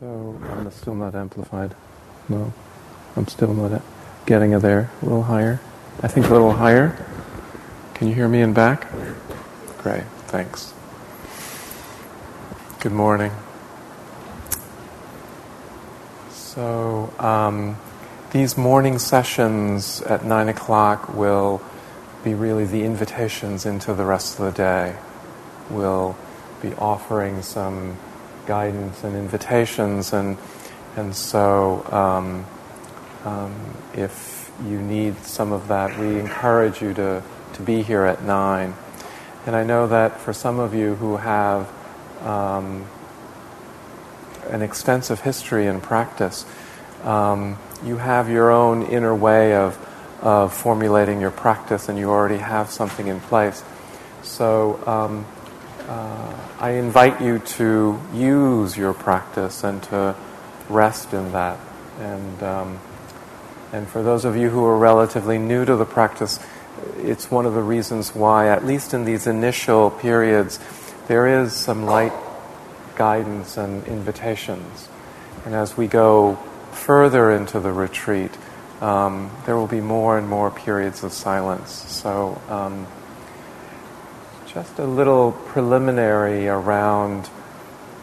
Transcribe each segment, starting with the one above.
So I'm still not amplified. No, I'm still not getting it there. A little higher. I think a little higher. Can you hear me in back? Great, thanks. Good morning. So um, these morning sessions at nine o'clock will be really the invitations into the rest of the day. We'll be offering some guidance and invitations, and and so um, um, if you need some of that, we encourage you to to be here at nine. And I know that for some of you who have um, an extensive history and practice, um, you have your own inner way of of formulating your practice, and you already have something in place. So um, uh, I invite you to use your practice and to rest in that. And, um, and for those of you who are relatively new to the practice, it's one of the reasons why, at least in these initial periods, there is some light guidance and invitations. And as we go further into the retreat, um, there will be more and more periods of silence. So, um, just a little preliminary around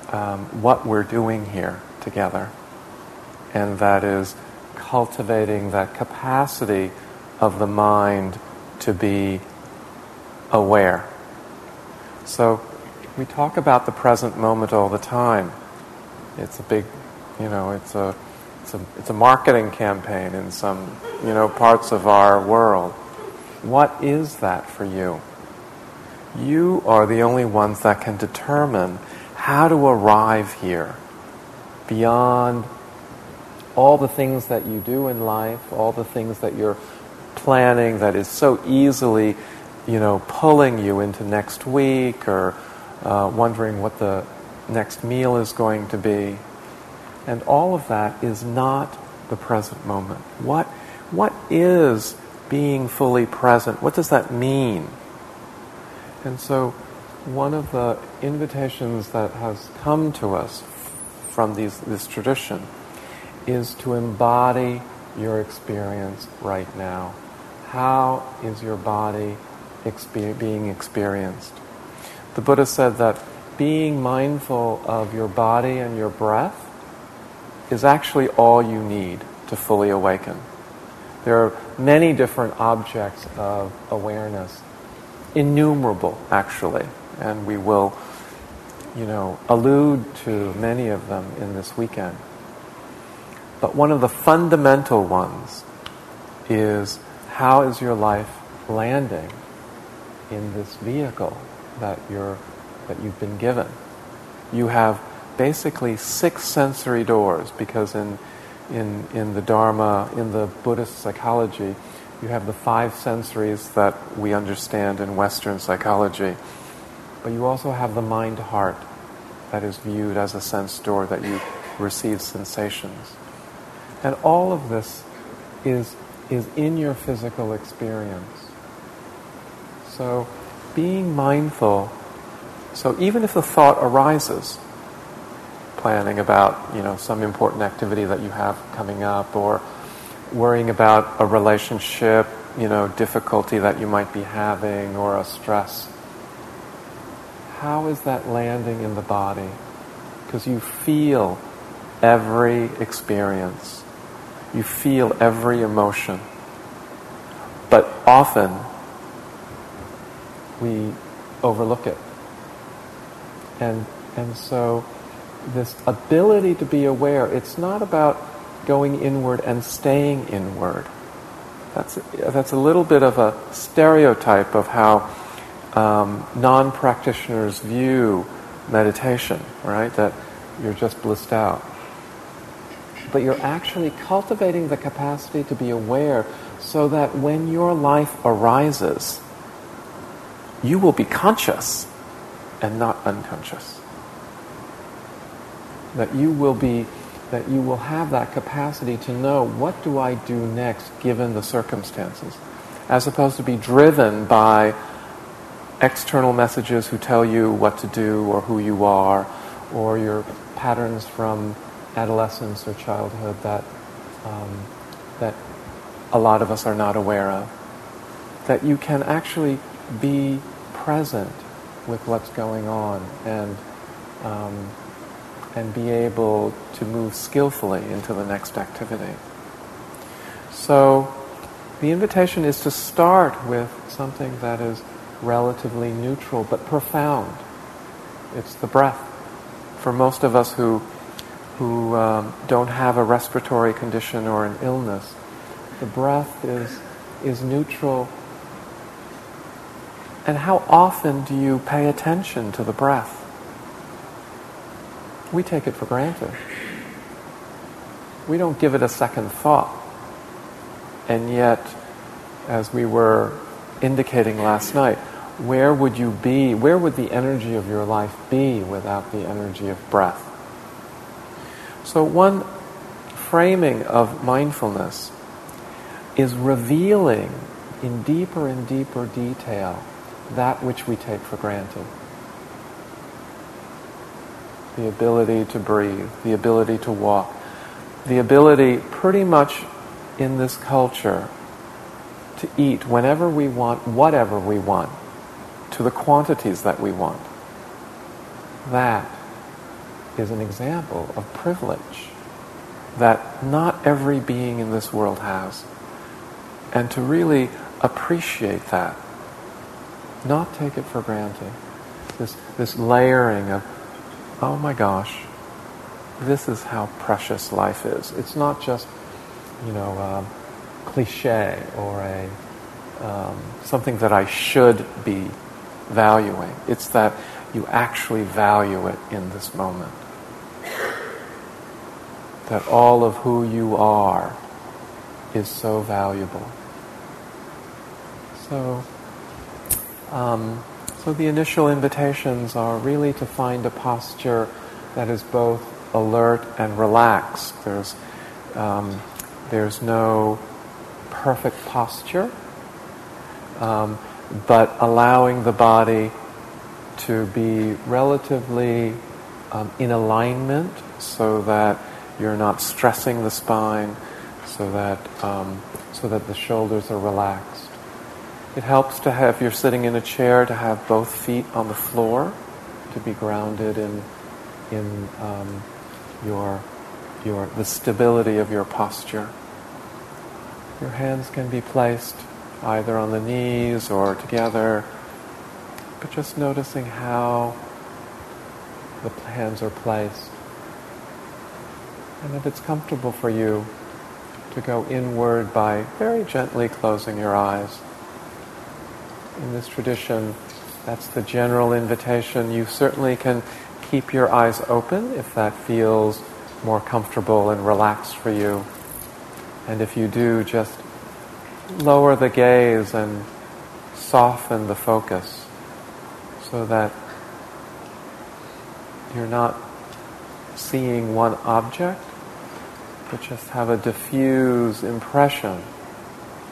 um, what we're doing here together, and that is cultivating that capacity of the mind to be aware. So, we talk about the present moment all the time. It's a big, you know, it's a, it's a, it's a marketing campaign in some, you know, parts of our world. What is that for you? You are the only ones that can determine how to arrive here beyond all the things that you do in life, all the things that you're planning that is so easily, you know, pulling you into next week or uh, wondering what the next meal is going to be. And all of that is not the present moment. What, what is being fully present? What does that mean? And so, one of the invitations that has come to us from these, this tradition is to embody your experience right now. How is your body exper- being experienced? The Buddha said that being mindful of your body and your breath is actually all you need to fully awaken. There are many different objects of awareness innumerable, actually, and we will, you know, allude to many of them in this weekend. But one of the fundamental ones is how is your life landing in this vehicle that you're that you've been given? You have basically six sensory doors because in in in the Dharma, in the Buddhist psychology, you have the five sensories that we understand in Western psychology, but you also have the mind heart that is viewed as a sense door that you receive sensations. And all of this is, is in your physical experience. So being mindful, so even if the thought arises, planning about you know some important activity that you have coming up or worrying about a relationship, you know, difficulty that you might be having or a stress. How is that landing in the body? Because you feel every experience. You feel every emotion. But often we overlook it. And and so this ability to be aware, it's not about going inward and staying inward. That's, that's a little bit of a stereotype of how um, non practitioners view meditation, right? That you're just blissed out. But you're actually cultivating the capacity to be aware so that when your life arises, you will be conscious and not unconscious. That you will be that you will have that capacity to know what do I do next given the circumstances, as opposed to be driven by external messages who tell you what to do or who you are, or your patterns from adolescence or childhood that um, that a lot of us are not aware of. That you can actually be present with what's going on and um, and be able to move skillfully into the next activity. So the invitation is to start with something that is relatively neutral but profound. It's the breath. For most of us who who um, don't have a respiratory condition or an illness, the breath is is neutral. And how often do you pay attention to the breath? We take it for granted. We don't give it a second thought. And yet, as we were indicating last night, where would you be? Where would the energy of your life be without the energy of breath? So, one framing of mindfulness is revealing in deeper and deeper detail that which we take for granted. The ability to breathe, the ability to walk, the ability pretty much in this culture to eat whenever we want, whatever we want, to the quantities that we want. That is an example of privilege that not every being in this world has. And to really appreciate that, not take it for granted. This, this layering of, oh my gosh, this is how precious life is. It's not just you know, um, cliche or a um, something that I should be valuing. It's that you actually value it in this moment. That all of who you are is so valuable. So, um, so the initial invitations are really to find a posture that is both alert and relaxed. There's um, there's no perfect posture, um, but allowing the body to be relatively um, in alignment so that you're not stressing the spine, so that um, so that the shoulders are relaxed. It helps to have, if you're sitting in a chair, to have both feet on the floor, to be grounded in in um, your your the stability of your posture. Your hands can be placed either on the knees or together, but just noticing how the hands are placed. And if it's comfortable for you to go inward by very gently closing your eyes. In this tradition, that's the general invitation. You certainly can keep your eyes open if that feels more comfortable and relaxed for you. And if you do, just lower the gaze and soften the focus so that you're not seeing one object, but just have a diffuse impression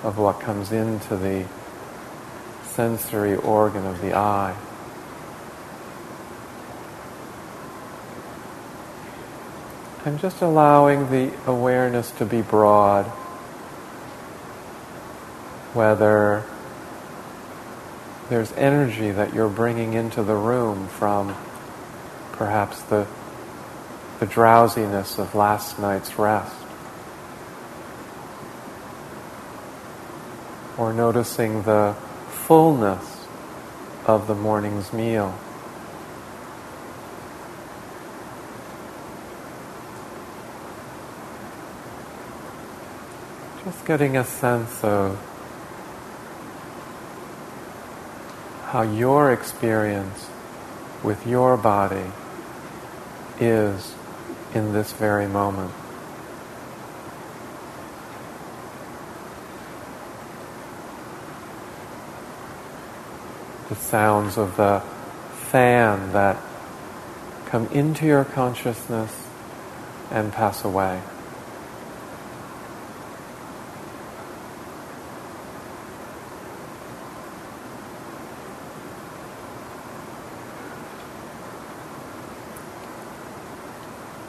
of what comes into the sensory organ of the eye. And just allowing the awareness to be broad, whether there's energy that you're bringing into the room from perhaps the, the drowsiness of last night's rest. Or noticing the fullness of the morning's meal. Just getting a sense of how your experience with your body is in this very moment. The sounds of the fan that come into your consciousness and pass away.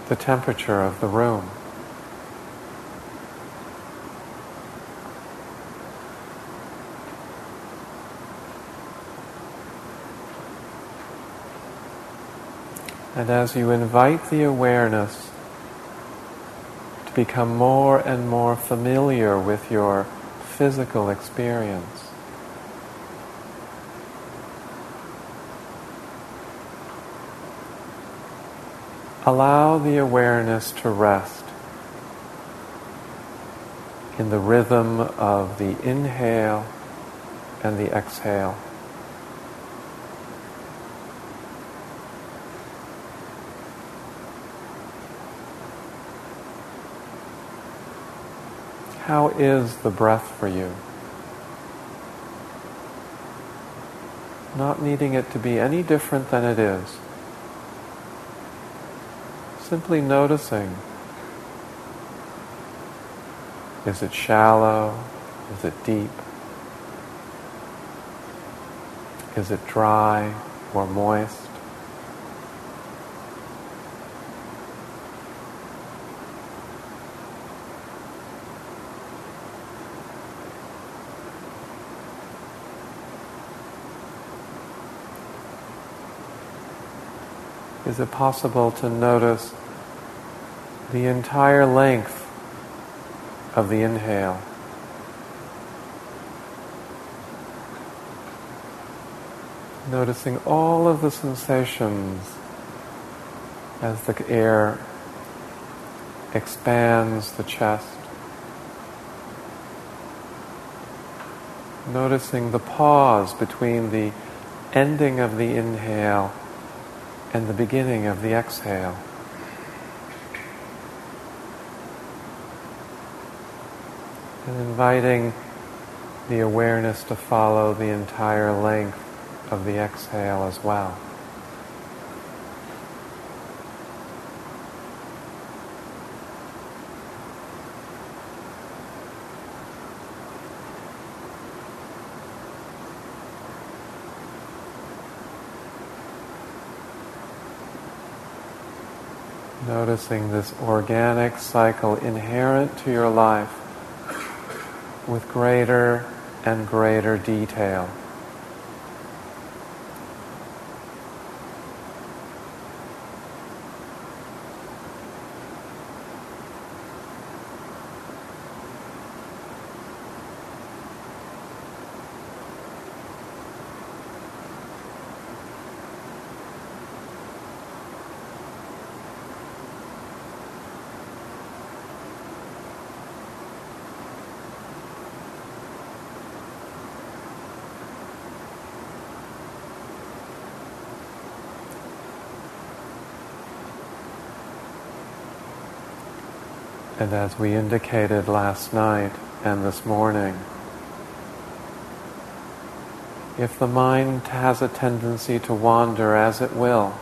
the temperature of the room. And as you invite the awareness to become more and more familiar with your physical experience, allow the awareness to rest in the rhythm of the inhale and the exhale. How is the breath for you? Not needing it to be any different than it is. Simply noticing. Is it shallow? Is it deep? Is it dry or moist? Is it possible to notice the entire length of the inhale? Noticing all of the sensations as the air expands the chest. Noticing the pause between the ending of the inhale and the beginning of the exhale. And inviting the awareness to follow the entire length of the exhale as well. Noticing this organic cycle inherent to your life with greater and greater detail. And as we indicated last night and this morning, if the mind has a tendency to wander as it will,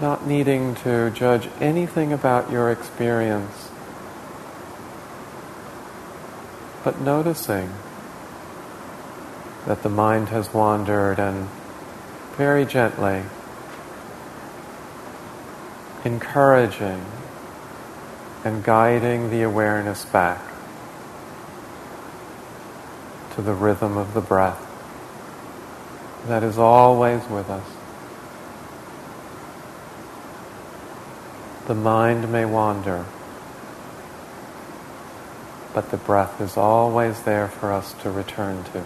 not needing to judge anything about your experience, but noticing that the mind has wandered and very gently encouraging and guiding the awareness back to the rhythm of the breath that is always with us. The mind may wander, but the breath is always there for us to return to.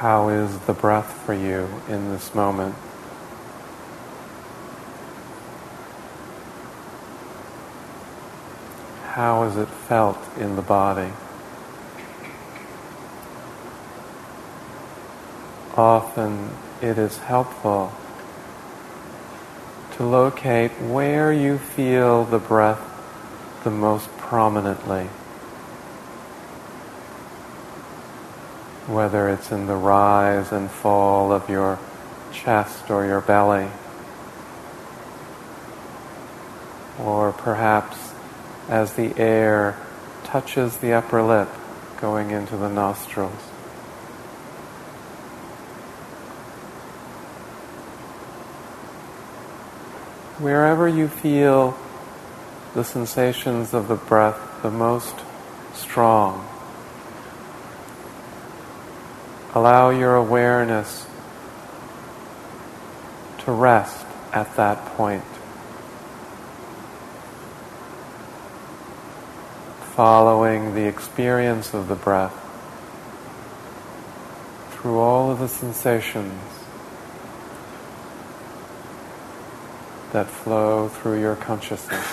How is the breath for you in this moment? How is it felt in the body? Often it is helpful to locate where you feel the breath the most prominently. Whether it's in the rise and fall of your chest or your belly, or perhaps as the air touches the upper lip going into the nostrils. Wherever you feel the sensations of the breath the most strong, allow your awareness to rest at that point. Following the experience of the breath through all of the sensations that flow through your consciousness.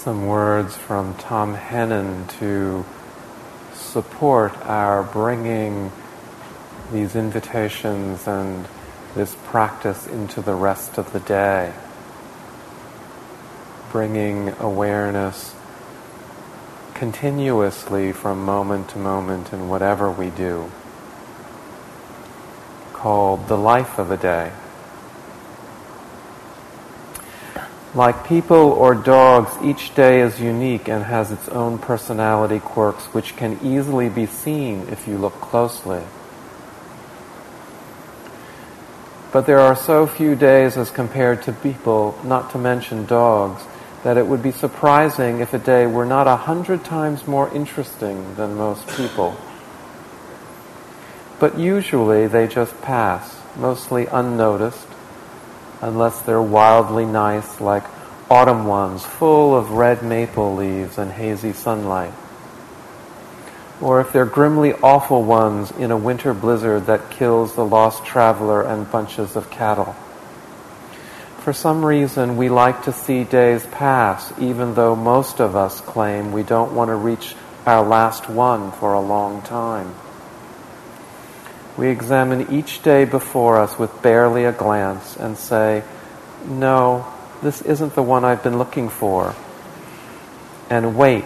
Some words from Tom Hennen to support our bringing these invitations and this practice into the rest of the day. Bringing awareness continuously from moment to moment in whatever we do, called the life of a day. Like people or dogs, each day is unique and has its own personality quirks, which can easily be seen if you look closely. But there are so few days as compared to people, not to mention dogs, that it would be surprising if a day were not a hundred times more interesting than most people. But usually they just pass, mostly unnoticed, unless they're wildly nice, like autumn ones full of red maple leaves and hazy sunlight. Or if they're grimly awful ones in a winter blizzard that kills the lost traveler and bunches of cattle. For some reason, we like to see days pass, even though most of us claim we don't want to reach our last one for a long time. We examine each day before us with barely a glance and say, No, this isn't the one I've been looking for. And wait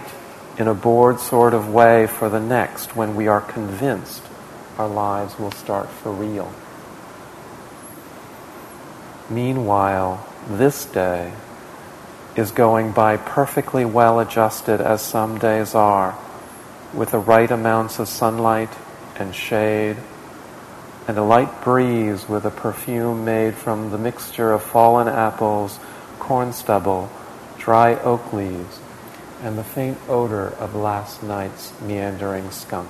in a bored sort of way for the next when we are convinced our lives will start for real. Meanwhile, this day is going by perfectly well adjusted as some days are, with the right amounts of sunlight and shade and a light breeze with a perfume made from the mixture of fallen apples, corn stubble, dry oak leaves, and the faint odor of last night's meandering skunk.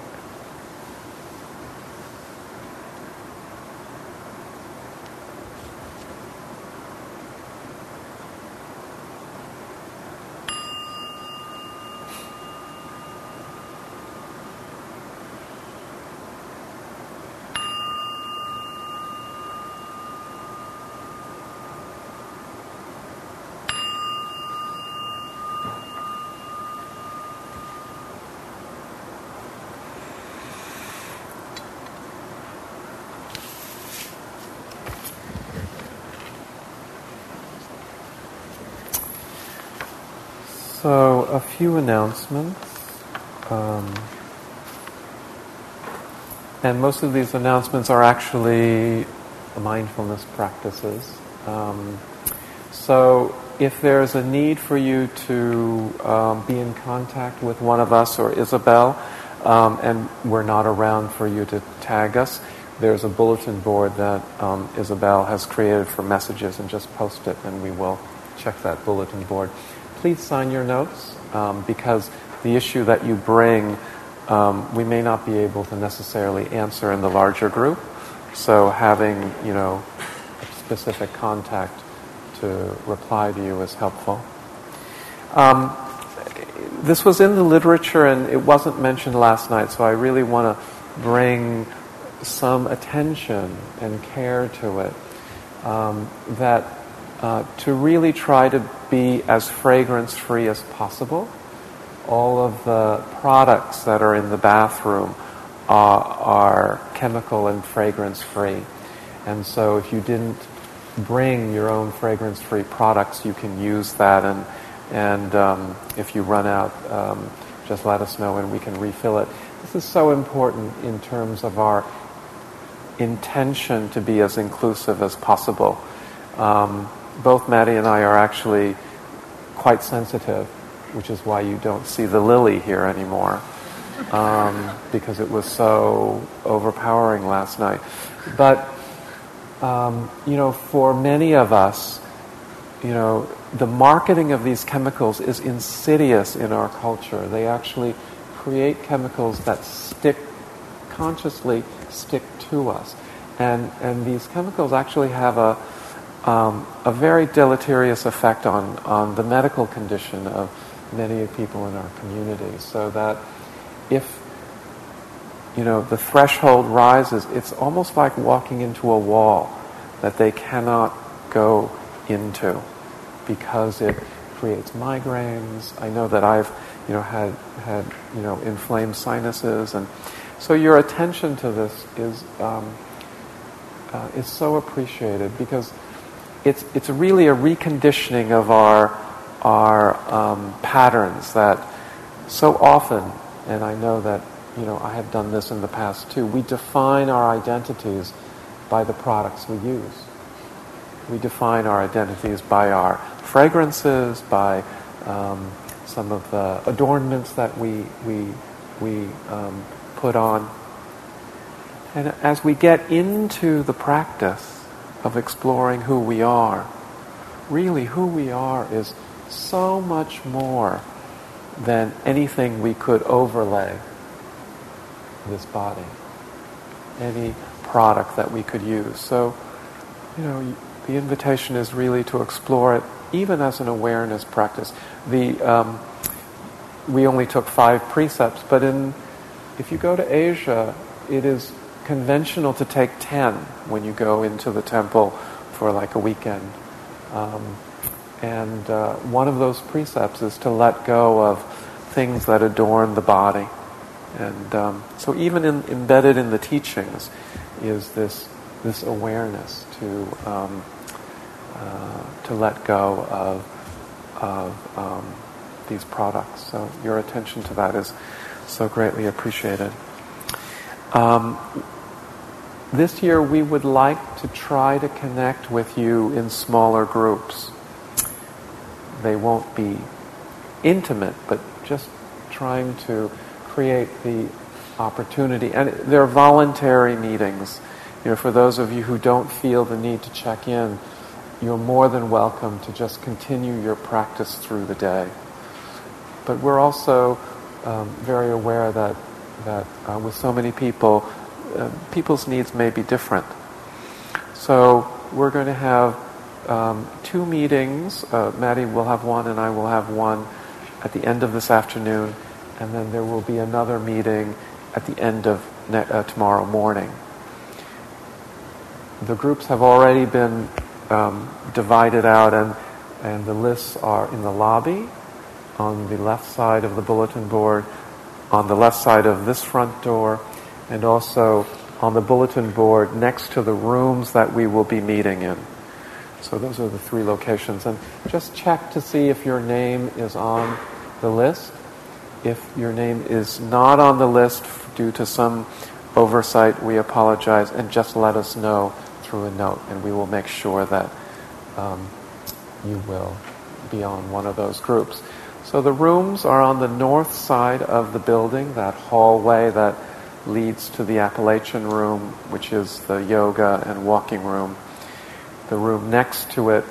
So, a few announcements. Um, and most of these announcements are actually mindfulness practices. Um, so, if there's a need for you to um, be in contact with one of us or Isabel, um, and we're not around for you to tag us, there's a bulletin board that um, Isabel has created for messages, and just post it, and we will check that bulletin board please sign your notes um, because the issue that you bring um, we may not be able to necessarily answer in the larger group. So having, you know, a specific contact to reply to you is helpful. Um, this was in the literature and it wasn't mentioned last night, so I really want to bring some attention and care to it. Um, that uh, to really try to be as fragrance free as possible. All of the products that are in the bathroom are chemical and fragrance free. And so if you didn't bring your own fragrance free products, you can use that. And, and um, if you run out, um, just let us know and we can refill it. This is so important in terms of our intention to be as inclusive as possible. Um, both Maddie and I are actually quite sensitive, which is why you don't see the lily here anymore, um, because it was so overpowering last night. But, um, you know, for many of us, you know, the marketing of these chemicals is insidious in our culture. They actually create chemicals that stick, consciously stick to us. And, and these chemicals actually have a, um, a very deleterious effect on, on the medical condition of many people in our community. So that if you know the threshold rises, it's almost like walking into a wall that they cannot go into because it creates migraines. I know that I've, you know, had had you know inflamed sinuses, and so your attention to this is um, uh, is so appreciated because it's it's really a reconditioning of our our um, patterns that so often, and I know that you know I have done this in the past too. We define our identities by the products we use. We define our identities by our fragrances, by um, some of the adornments that we, we, we um, put on. And as we get into the practice of exploring who we are, really who we are is so much more than anything we could overlay this body, any product that we could use. So, you know, the invitation is really to explore it even as an awareness practice. The, um, we only took five precepts, but in, if you go to Asia, it is conventional to take ten when you go into the temple for like a weekend. Um, and uh, one of those precepts is to let go of things that adorn the body. And um, so, even in, embedded in the teachings is this this awareness to um, uh, to let go of, of um, these products. So your attention to that is so greatly appreciated. This year we would like to try to connect with you in smaller groups. They won't be intimate, but just trying to create the opportunity. And they're voluntary meetings. You know, for those of you who don't feel the need to check in, you're more than welcome to just continue your practice through the day. But we're also um, very aware that, that uh, with so many people, uh, people's needs may be different. So we're going to have um, two meetings. Uh, Maddie will have one and I will have one at the end of this afternoon. And then there will be another meeting at the end of ne- uh, tomorrow morning. The groups have already been um, divided out, and, and the lists are in the lobby on the left side of the bulletin board, on the left side of this front door, and also on the bulletin board next to the rooms that we will be meeting in. So those are the three locations. And just check to see if your name is on the list. If your name is not on the list due to some oversight, we apologize and just let us know through a note, and we will make sure that um, you will be on one of those groups. So the rooms are on the north side of the building, that hallway that leads to the Appalachian room, which is the yoga and walking room. The room next to it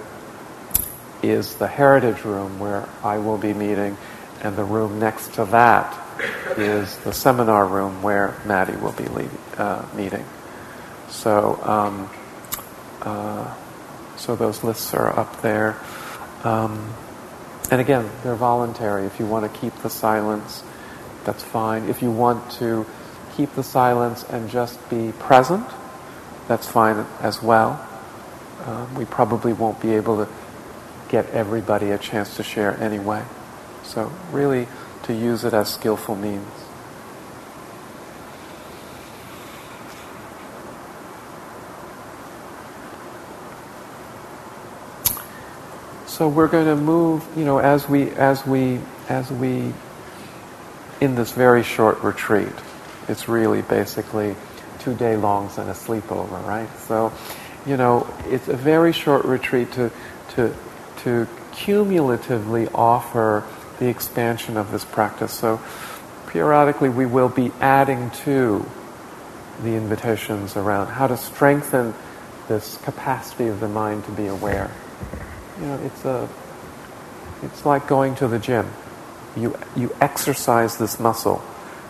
is the heritage room where I will be meeting, and the room next to that is the seminar room where Maddie will be uh, meeting. So um, uh, so those lists are up there. Um, and again, they're voluntary. If you want to keep the silence, that's fine. If you want to keep the silence and just be present, that's fine as well. Um, we probably won't be able to get everybody a chance to share anyway. So, really, to use it as skillful means. So we're going to move, you know, as we, as we, as we, in this very short retreat. It's really basically two day longs and a sleepover, right? So, you know, it's a very short retreat to, to, to cumulatively offer the expansion of this practice. So, periodically we will be adding to the invitations around how to strengthen this capacity of the mind to be aware you know, it's a, it's like going to the gym. You you exercise this muscle,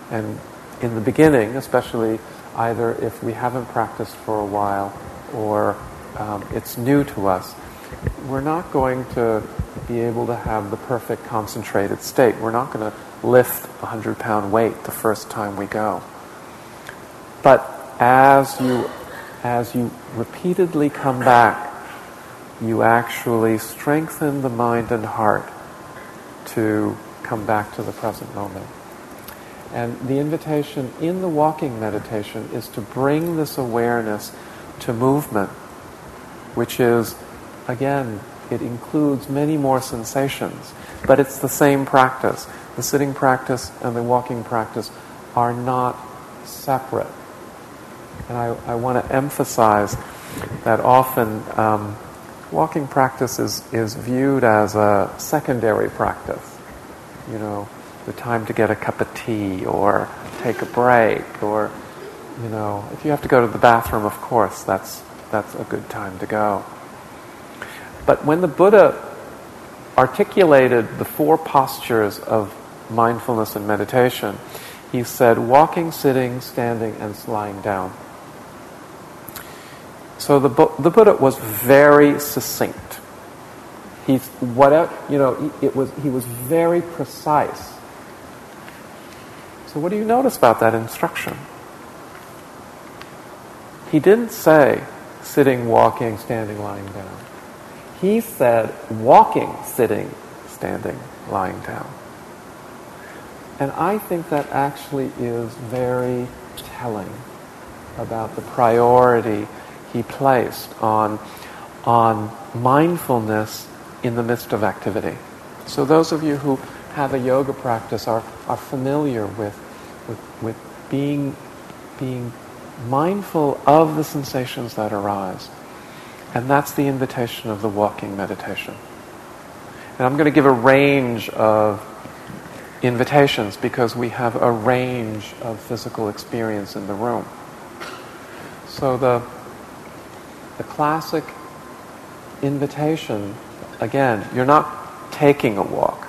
and in the beginning, especially either if we haven't practiced for a while or um, it's new to us, we're not going to be able to have the perfect concentrated state. We're not going to lift a hundred pound weight the first time we go. But as you as you repeatedly come back you actually strengthen the mind and heart to come back to the present moment. And the invitation in the walking meditation is to bring this awareness to movement, which is, again, it includes many more sensations, but it's the same practice. The sitting practice and the walking practice are not separate. And I, I want to emphasize that often um, walking practice is, is viewed as a secondary practice. You know, the time to get a cup of tea or take a break or, you know, if you have to go to the bathroom, of course, that's, that's a good time to go. But when the Buddha articulated the four postures of mindfulness and meditation, he said walking, sitting, standing, and lying down. So the, the Buddha was very succinct. He's whatever you know. It was he was very precise. So what do you notice about that instruction? He didn't say sitting, walking, standing, lying down. He said walking, sitting, standing, lying down. And I think that actually is very telling about the priority he placed on, on mindfulness in the midst of activity. So those of you who have a yoga practice are, are familiar with, with, with being, being mindful of the sensations that arise. And that's the invitation of the walking meditation. And I'm going to give a range of invitations because we have a range of physical experience in the room. So the, the classic invitation, again, you're not taking a walk.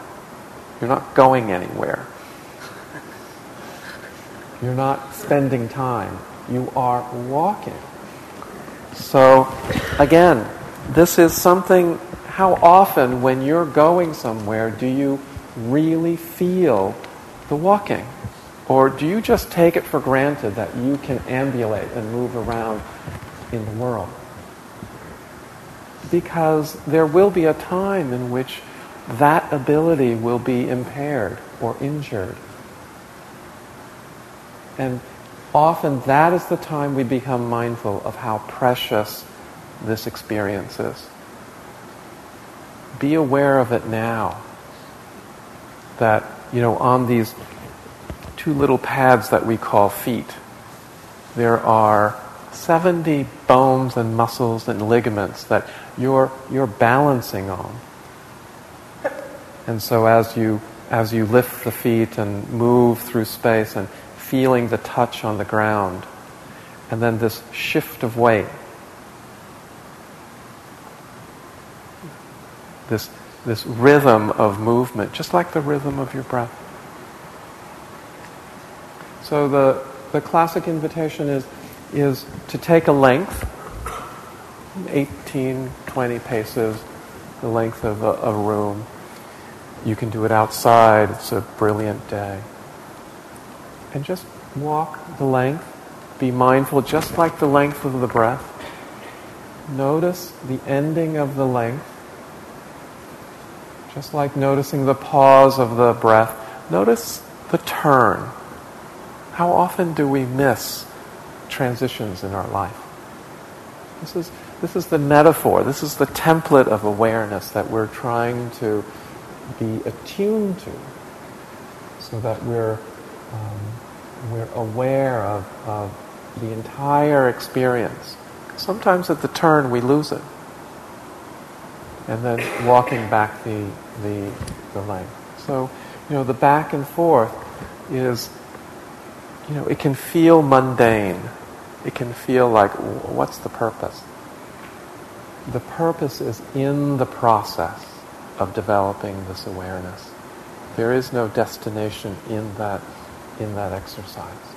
You're not going anywhere. You're not spending time. You are walking. So, again, this is something, how often when you're going somewhere do you really feel the walking? Or do you just take it for granted that you can ambulate and move around in the world? Because there will be a time in which that ability will be impaired or injured. And often that is the time we become mindful of how precious this experience is. Be aware of it now that, you know, on these two little pads that we call feet, there are 70 bones and muscles and ligaments that you're, you're balancing on. And so as you, as you lift the feet and move through space and feeling the touch on the ground, and then this shift of weight, this this rhythm of movement, just like the rhythm of your breath. So the, the classic invitation is, is to take a length, 18, 20 paces, the length of a, a room. You can do it outside, it's a brilliant day. And just walk the length, be mindful just like the length of the breath. Notice the ending of the length just like noticing the pause of the breath, notice the turn. How often do we miss transitions in our life? This is, this is the metaphor, this is the template of awareness that we're trying to be attuned to so that we're, um, we're aware of, of the entire experience. Sometimes at the turn we lose it and then walking back the, the, the length. So, you know, the back and forth is, you know, it can feel mundane. It can feel like, what's the purpose? The purpose is in the process of developing this awareness. There is no destination in that, in that exercise.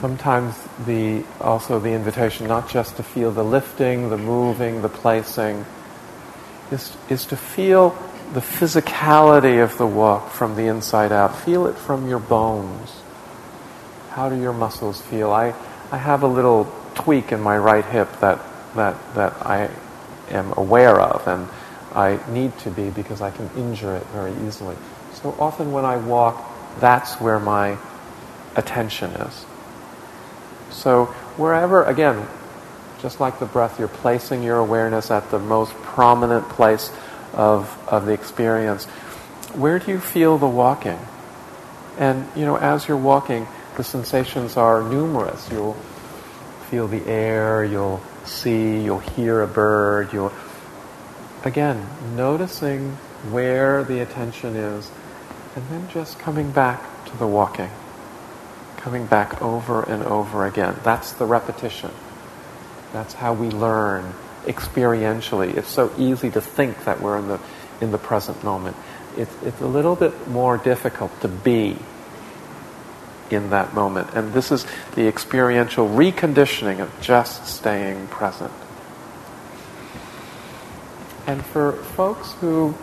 sometimes the also the invitation not just to feel the lifting, the moving, the placing, is, is to feel the physicality of the walk from the inside out. Feel it from your bones. How do your muscles feel? I, I have a little tweak in my right hip that, that, that I, am aware of, and I need to be because I can injure it very easily. So often when I walk, that's where my attention is. So wherever, again, just like the breath, you're placing your awareness at the most prominent place of, of the experience. Where do you feel the walking? And, you know, as you're walking, the sensations are numerous. You'll feel the air, you'll see, you'll hear a bird, you'll. Again, noticing where the attention is, and then just coming back to the walking. Coming back over and over again. That's the repetition. That's how we learn experientially. It's so easy to think that we're in the, in the present moment it's, it's a little bit more difficult to be in that moment. And this is the experiential reconditioning of just staying present. And for folks who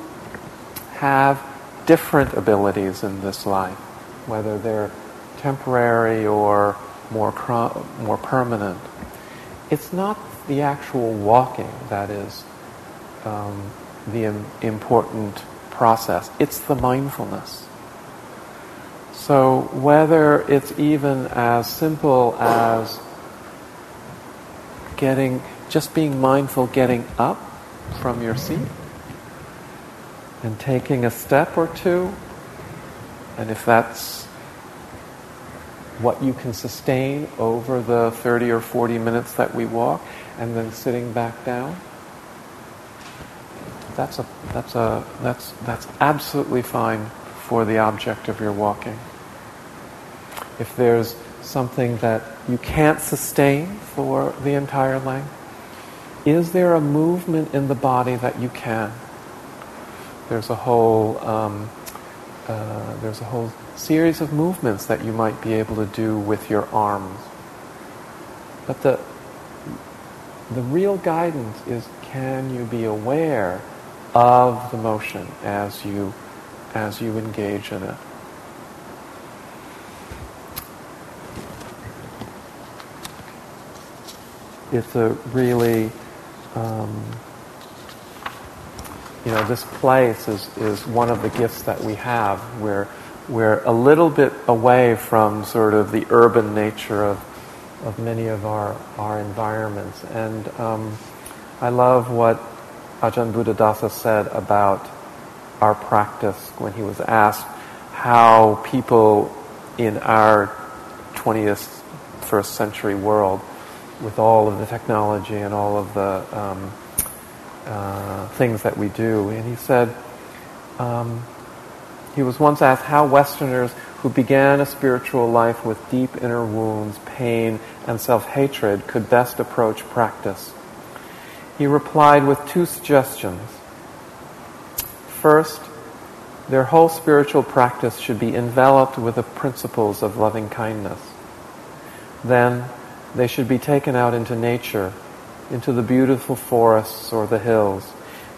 have different abilities in this life, whether they're temporary or more, more permanent, it's not the actual walking that is um, the Im- important process. It's the mindfulness. So whether it's even as simple as getting, just being mindful, getting up from your seat. And taking a step or two, and if that's what you can sustain over the 30 or 40 minutes that we walk, and then sitting back down. That's a that's a that's that's absolutely fine for the object of your walking. If there's something that you can't sustain for the entire length, is there a movement in the body that you can? There's a whole um, uh, there's a whole series of movements that you might be able to do with your arms. But the the real guidance is can you be aware of the motion as you as you engage in it. It's a really um, you know this place is, is one of the gifts that we have. Where we're a little bit away from sort of the urban nature of of many of our our environments. And um, I love what Ajahn Buddhadasa said about our practice when he was asked how people in our 20th, first century world, with all of the technology and all of the um, uh, things that we do, and he said, um, he was once asked how Westerners who began a spiritual life with deep inner wounds, pain, and self hatred could best approach practice he replied with two suggestions. First, their whole spiritual practice should be enveloped with the principles of loving kindness. Then, they should be taken out into nature, into the beautiful forests or the hills.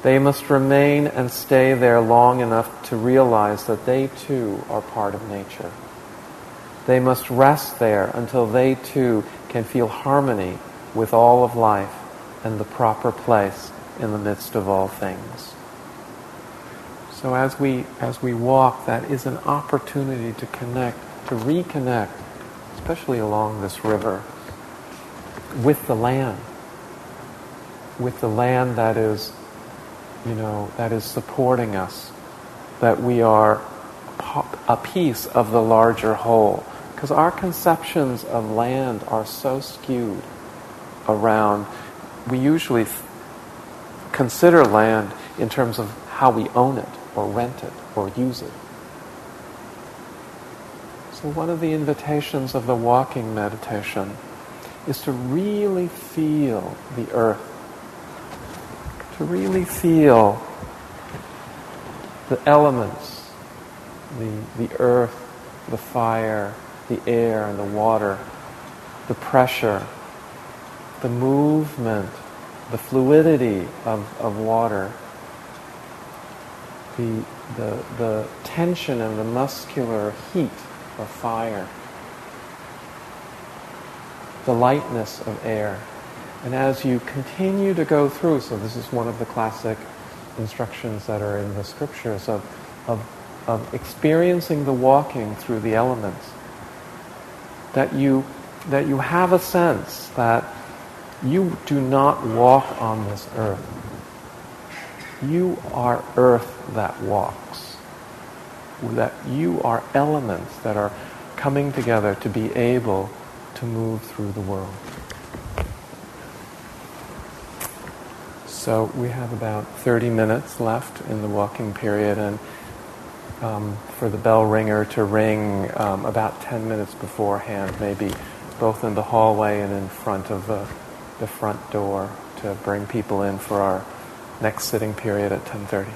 They must remain and stay there long enough to realize that they too are part of nature. They must rest there until they too can feel harmony with all of life and the proper place in the midst of all things. So as we as we walk, that is an opportunity to connect, to reconnect, especially along this river, with the land, with the land that is, you know, that is supporting us, that we are a piece of the larger whole. Because our conceptions of land are so skewed around we usually consider land in terms of how we own it or rent it or use it. So, one of the invitations of the walking meditation is to really feel the earth, to really feel the elements, the, the earth, the fire, the air, and the water, the pressure, the movement, the fluidity of, of water, the, the, the tension and the muscular heat of fire, the lightness of air. And as you continue to go through, so this is one of the classic instructions that are in the scriptures of, of, of experiencing the walking through the elements, that you, that you have a sense that you do not walk on this earth. You are earth that walks. That you are elements that are coming together to be able to move through the world. So we have about 30 minutes left in the walking period, and um, for the bell ringer to ring um, about 10 minutes beforehand, maybe both in the hallway and in front of the, the front door to bring people in for our next sitting period at 10.30.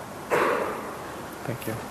Thank you.